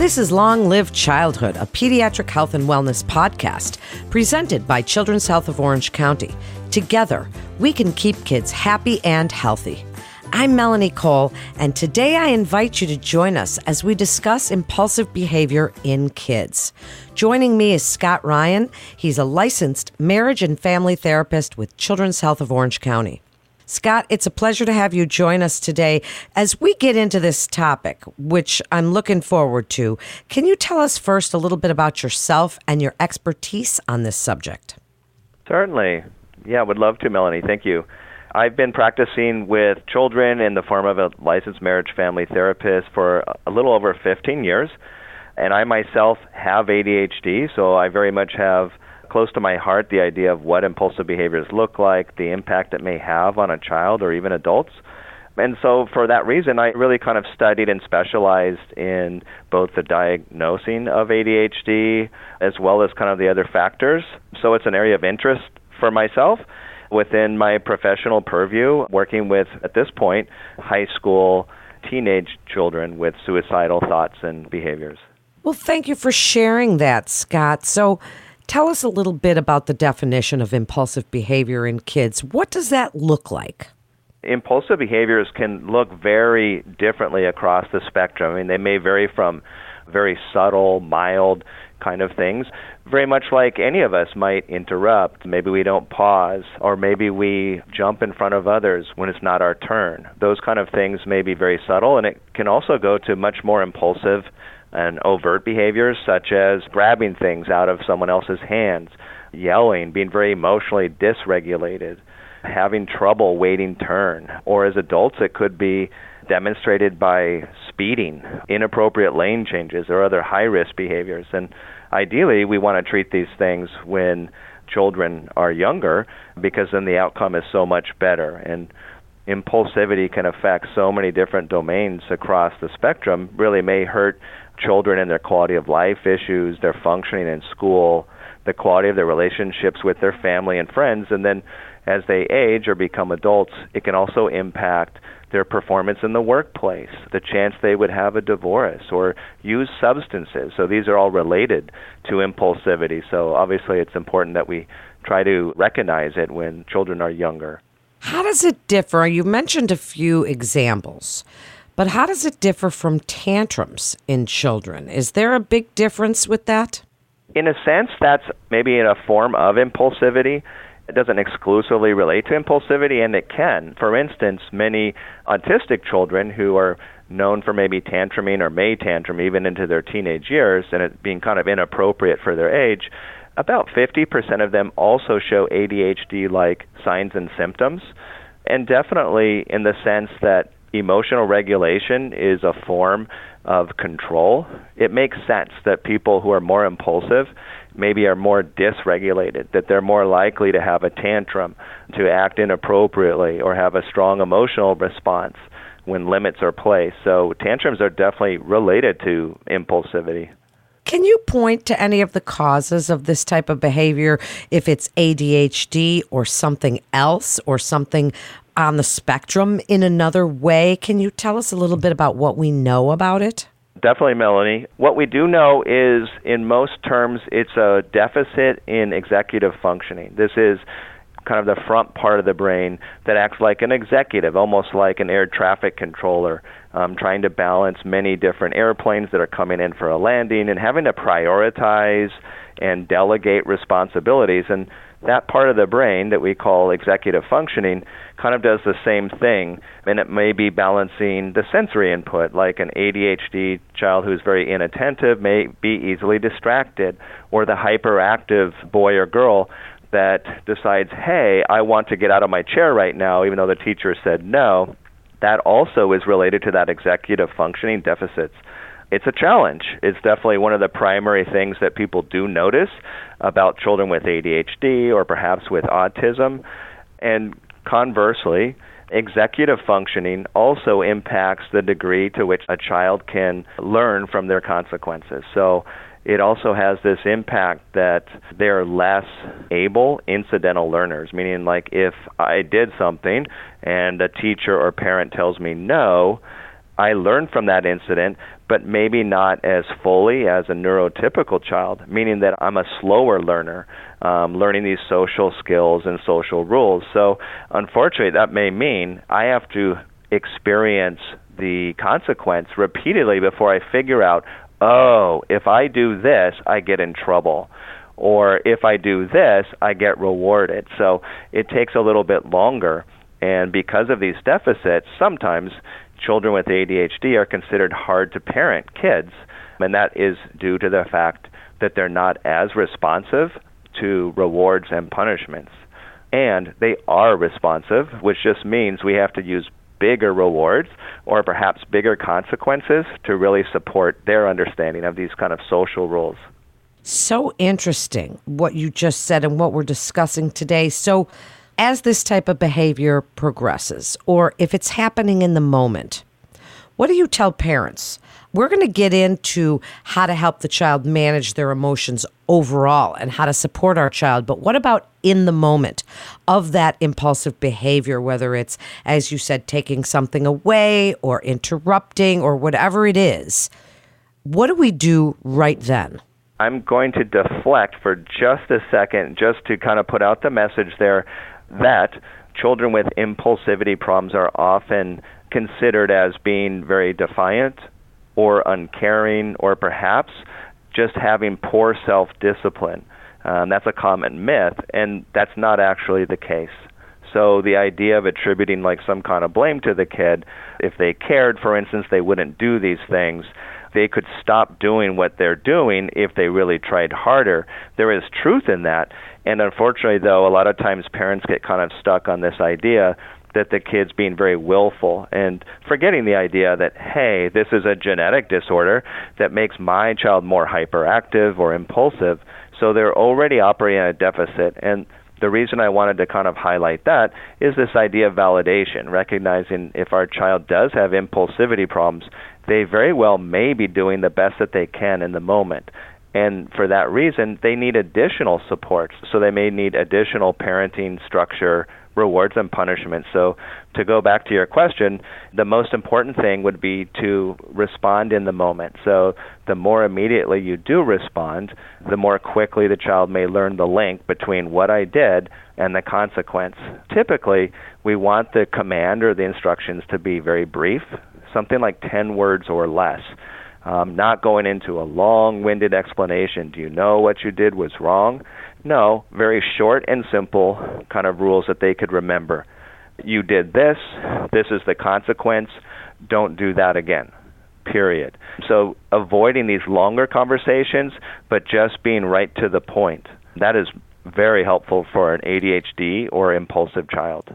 This is Long Live Childhood, a pediatric health and wellness podcast presented by Children's Health of Orange County. Together, we can keep kids happy and healthy. I'm Melanie Cole, and today I invite you to join us as we discuss impulsive behavior in kids. Joining me is Scott Ryan. He's a licensed marriage and family therapist with Children's Health of Orange County. Scott, it's a pleasure to have you join us today as we get into this topic, which I'm looking forward to. Can you tell us first a little bit about yourself and your expertise on this subject? Certainly. Yeah, would love to, Melanie. Thank you. I've been practicing with children in the form of a licensed marriage family therapist for a little over 15 years. And I myself have ADHD, so I very much have close to my heart the idea of what impulsive behaviors look like, the impact it may have on a child or even adults. And so, for that reason, I really kind of studied and specialized in both the diagnosing of ADHD as well as kind of the other factors. So, it's an area of interest for myself within my professional purview, working with, at this point, high school, teenage children with suicidal thoughts and behaviors. Well, thank you for sharing that, Scott. So, tell us a little bit about the definition of impulsive behavior in kids. What does that look like? Impulsive behaviors can look very differently across the spectrum. I mean, they may vary from very subtle, mild kind of things. Very much like any of us might interrupt. Maybe we don't pause, or maybe we jump in front of others when it's not our turn. Those kind of things may be very subtle, and it can also go to much more impulsive and overt behaviors, such as grabbing things out of someone else's hands, yelling, being very emotionally dysregulated, having trouble waiting turn. Or as adults, it could be demonstrated by speeding, inappropriate lane changes, or other high risk behaviors. And ideally, we want to treat these things when children are younger because then the outcome is so much better. And impulsivity can affect so many different domains across the spectrum, really may hurt children and their quality of life issues, their functioning in school, the quality of their relationships with their family and friends, and then as they age or become adults, it can also impact their performance in the workplace, the chance they would have a divorce or use substances. So these are all related to impulsivity. So obviously it's important that we try to recognize it when children are younger. How does it differ? You mentioned a few examples, but how does it differ from tantrums in children? Is there a big difference with that? In a sense, that's maybe in a form of impulsivity. It doesn't exclusively relate to impulsivity, and it can. For instance, many autistic children who are known for maybe tantruming or may tantrum even into their teenage years and it being kind of inappropriate for their age, about 50% of them also show ADHD like signs and symptoms. And definitely in the sense that emotional regulation is a form of control, it makes sense that people who are more impulsive maybe are more dysregulated, that they're more likely to have a tantrum, to act inappropriately, or have a strong emotional response when limits are placed. So tantrums are definitely related to impulsivity. Can you point to any of the causes of this type of behavior, if it's ADHD or something else or something on the spectrum in another way? Can you tell us a little bit about what we know about it? Definitely, Melanie. What we do know is, in most terms, it's a deficit in executive functioning. This is kind of the front part of the brain that acts like an executive, almost like an air traffic controller, um, trying to balance many different airplanes that are coming in for a landing and having to prioritize and delegate responsibilities. And that part of the brain that we call executive functioning kind of does the same thing and it may be balancing the sensory input like an ADHD child who's very inattentive may be easily distracted or the hyperactive boy or girl that decides hey I want to get out of my chair right now even though the teacher said no that also is related to that executive functioning deficits it's a challenge. It's definitely one of the primary things that people do notice about children with ADHD or perhaps with autism. And conversely, executive functioning also impacts the degree to which a child can learn from their consequences. So it also has this impact that they're less able incidental learners, meaning like if I did something and a teacher or parent tells me no, I learned from that incident, but maybe not as fully as a neurotypical child, meaning that I'm a slower learner, um, learning these social skills and social rules. So, unfortunately, that may mean I have to experience the consequence repeatedly before I figure out, oh, if I do this, I get in trouble. Or if I do this, I get rewarded. So it takes a little bit longer. And because of these deficits, sometimes children with ADHD are considered hard to parent kids. And that is due to the fact that they're not as responsive to rewards and punishments. And they are responsive, which just means we have to use bigger rewards or perhaps bigger consequences to really support their understanding of these kind of social rules. So interesting what you just said and what we're discussing today. So, as this type of behavior progresses, or if it's happening in the moment, what do you tell parents? We're going to get into how to help the child manage their emotions overall and how to support our child. But what about in the moment of that impulsive behavior, whether it's, as you said, taking something away or interrupting or whatever it is? What do we do right then? I'm going to deflect for just a second, just to kind of put out the message there that children with impulsivity problems are often considered as being very defiant or uncaring or perhaps just having poor self discipline. Um, that's a common myth, and that's not actually the case. So the idea of attributing like some kind of blame to the kid, if they cared, for instance, they wouldn't do these things. They could stop doing what they're doing if they really tried harder. There is truth in that. And unfortunately, though, a lot of times parents get kind of stuck on this idea that the kid's being very willful and forgetting the idea that, hey, this is a genetic disorder that makes my child more hyperactive or impulsive. So they're already operating at a deficit. And the reason I wanted to kind of highlight that is this idea of validation, recognizing if our child does have impulsivity problems, they very well may be doing the best that they can in the moment. And for that reason, they need additional supports. So they may need additional parenting structure, rewards and punishments. So, to go back to your question, the most important thing would be to respond in the moment. So, the more immediately you do respond, the more quickly the child may learn the link between what I did and the consequence. Typically, we want the command or the instructions to be very brief, something like 10 words or less. Um, not going into a long winded explanation. Do you know what you did was wrong? No, very short and simple kind of rules that they could remember. You did this, this is the consequence, don't do that again. Period. So avoiding these longer conversations, but just being right to the point. That is very helpful for an ADHD or impulsive child.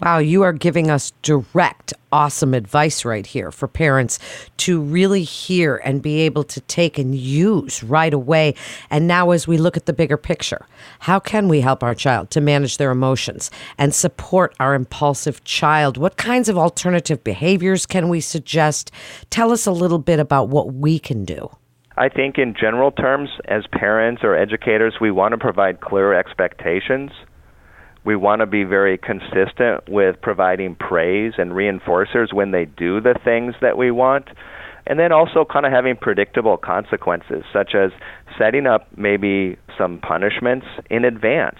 Wow, you are giving us direct, awesome advice right here for parents to really hear and be able to take and use right away. And now, as we look at the bigger picture, how can we help our child to manage their emotions and support our impulsive child? What kinds of alternative behaviors can we suggest? Tell us a little bit about what we can do. I think, in general terms, as parents or educators, we want to provide clear expectations we want to be very consistent with providing praise and reinforcers when they do the things that we want. And then also kind of having predictable consequences, such as setting up maybe some punishments in advance.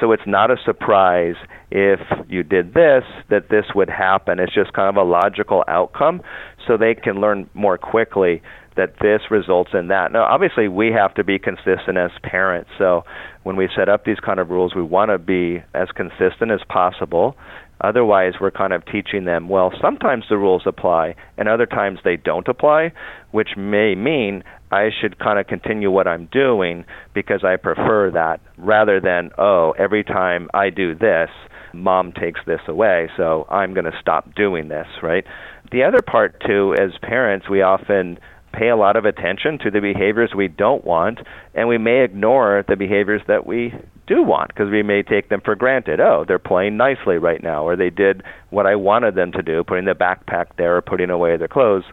So it's not a surprise if you did this that this would happen. It's just kind of a logical outcome so they can learn more quickly that this results in that. Now, obviously, we have to be consistent as parents. So when we set up these kind of rules, we want to be as consistent as possible. Otherwise, we're kind of teaching them, well, sometimes the rules apply and other times they don't apply, which may mean I should kind of continue what I'm doing because I prefer that rather than, oh, every time I do this, mom takes this away, so I'm going to stop doing this, right? The other part, too, as parents, we often pay a lot of attention to the behaviors we don't want, and we may ignore the behaviors that we do want because we may take them for granted. Oh, they're playing nicely right now, or they did what I wanted them to do, putting the backpack there or putting away their clothes.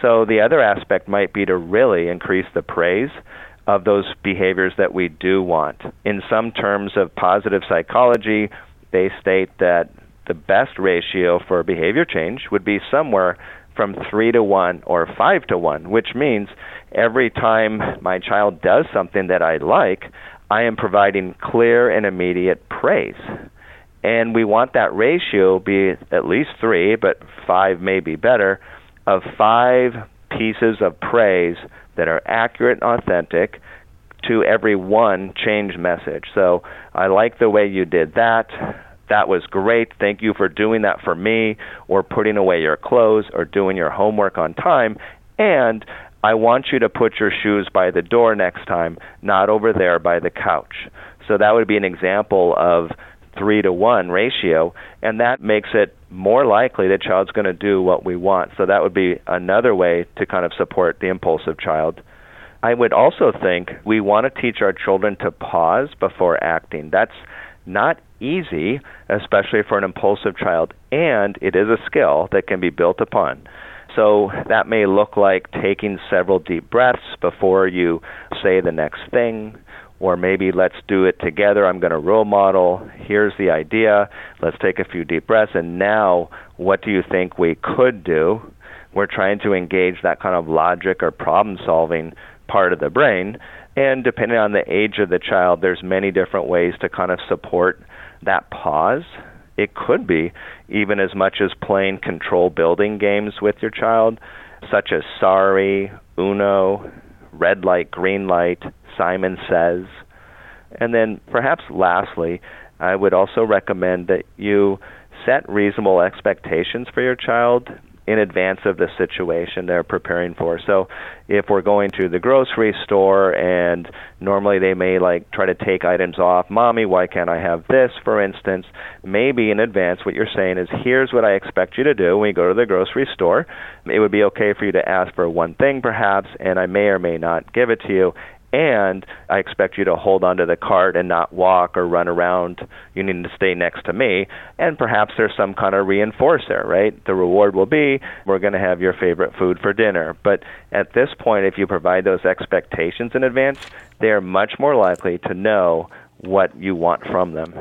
So the other aspect might be to really increase the praise of those behaviors that we do want. In some terms of positive psychology, they state that the best ratio for behavior change would be somewhere from 3 to 1 or 5 to 1, which means every time my child does something that I like, I am providing clear and immediate praise. And we want that ratio be at least 3, but 5 may be better, of 5 pieces of praise that are accurate and authentic to every one change message. So I like the way you did that. That was great. Thank you for doing that for me, or putting away your clothes, or doing your homework on time. And I want you to put your shoes by the door next time, not over there by the couch. So that would be an example of three to one ratio, and that makes it more likely the child's going to do what we want. So that would be another way to kind of support the impulsive child. I would also think we want to teach our children to pause before acting. That's not easy, especially for an impulsive child, and it is a skill that can be built upon. So that may look like taking several deep breaths before you say the next thing, or maybe let's do it together. I'm going to role model. Here's the idea. Let's take a few deep breaths. And now, what do you think we could do? We're trying to engage that kind of logic or problem solving part of the brain. And depending on the age of the child, there's many different ways to kind of support that pause. It could be even as much as playing control building games with your child, such as Sorry, Uno, Red Light, Green Light, Simon Says. And then perhaps lastly, I would also recommend that you set reasonable expectations for your child in advance of the situation they're preparing for. So if we're going to the grocery store and normally they may like try to take items off, mommy, why can't I have this, for instance, maybe in advance what you're saying is here's what I expect you to do when you go to the grocery store. It would be okay for you to ask for one thing perhaps and I may or may not give it to you and I expect you to hold onto the cart and not walk or run around. You need to stay next to me. And perhaps there's some kind of reinforcer, right? The reward will be we're going to have your favorite food for dinner. But at this point, if you provide those expectations in advance, they're much more likely to know what you want from them.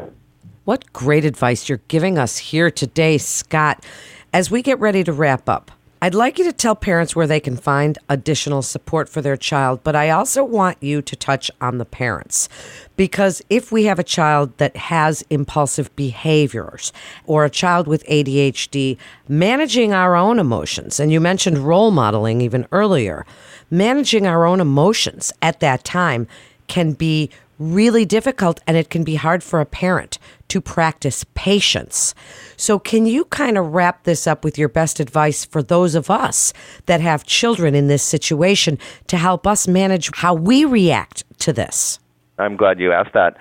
What great advice you're giving us here today, Scott. As we get ready to wrap up, I'd like you to tell parents where they can find additional support for their child, but I also want you to touch on the parents. Because if we have a child that has impulsive behaviors or a child with ADHD, managing our own emotions, and you mentioned role modeling even earlier, managing our own emotions at that time can be really difficult and it can be hard for a parent to practice patience. So, can you kind of wrap this up with your best advice for those of us that have children in this situation to help us manage how we react to this? I'm glad you asked that.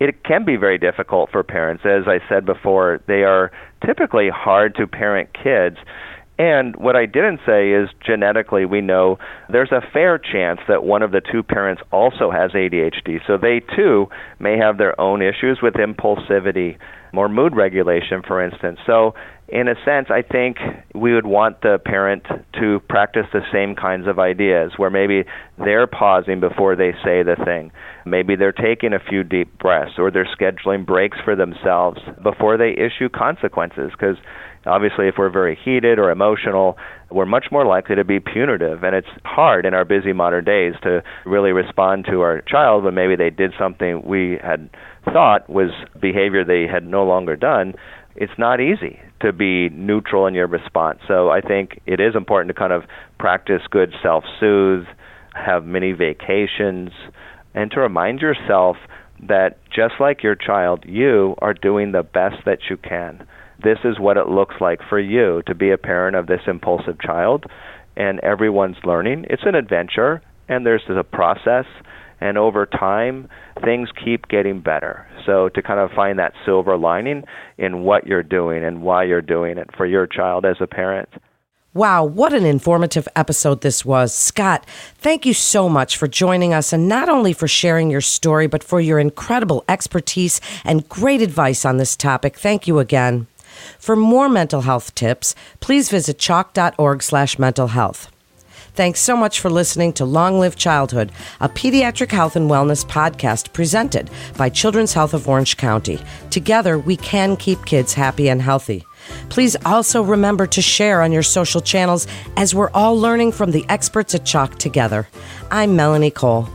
It can be very difficult for parents. As I said before, they are typically hard to parent kids and what I didn't say is genetically, we know there's a fair chance that one of the two parents also has ADHD. So they too may have their own issues with impulsivity or mood regulation, for instance. So, in a sense, I think we would want the parent to practice the same kinds of ideas where maybe they're pausing before they say the thing. Maybe they're taking a few deep breaths or they're scheduling breaks for themselves before they issue consequences because Obviously, if we're very heated or emotional, we're much more likely to be punitive. And it's hard in our busy modern days to really respond to our child when maybe they did something we had thought was behavior they had no longer done. It's not easy to be neutral in your response. So I think it is important to kind of practice good self soothe, have many vacations, and to remind yourself that just like your child, you are doing the best that you can this is what it looks like for you to be a parent of this impulsive child and everyone's learning it's an adventure and there's a process and over time things keep getting better so to kind of find that silver lining in what you're doing and why you're doing it for your child as a parent Wow, what an informative episode this was. Scott, thank you so much for joining us and not only for sharing your story, but for your incredible expertise and great advice on this topic. Thank you again. For more mental health tips, please visit choc.org slash mental health. Thanks so much for listening to Long Live Childhood, a pediatric health and wellness podcast presented by Children's Health of Orange County. Together, we can keep kids happy and healthy. Please also remember to share on your social channels as we're all learning from the experts at CHOC together. I'm Melanie Cole.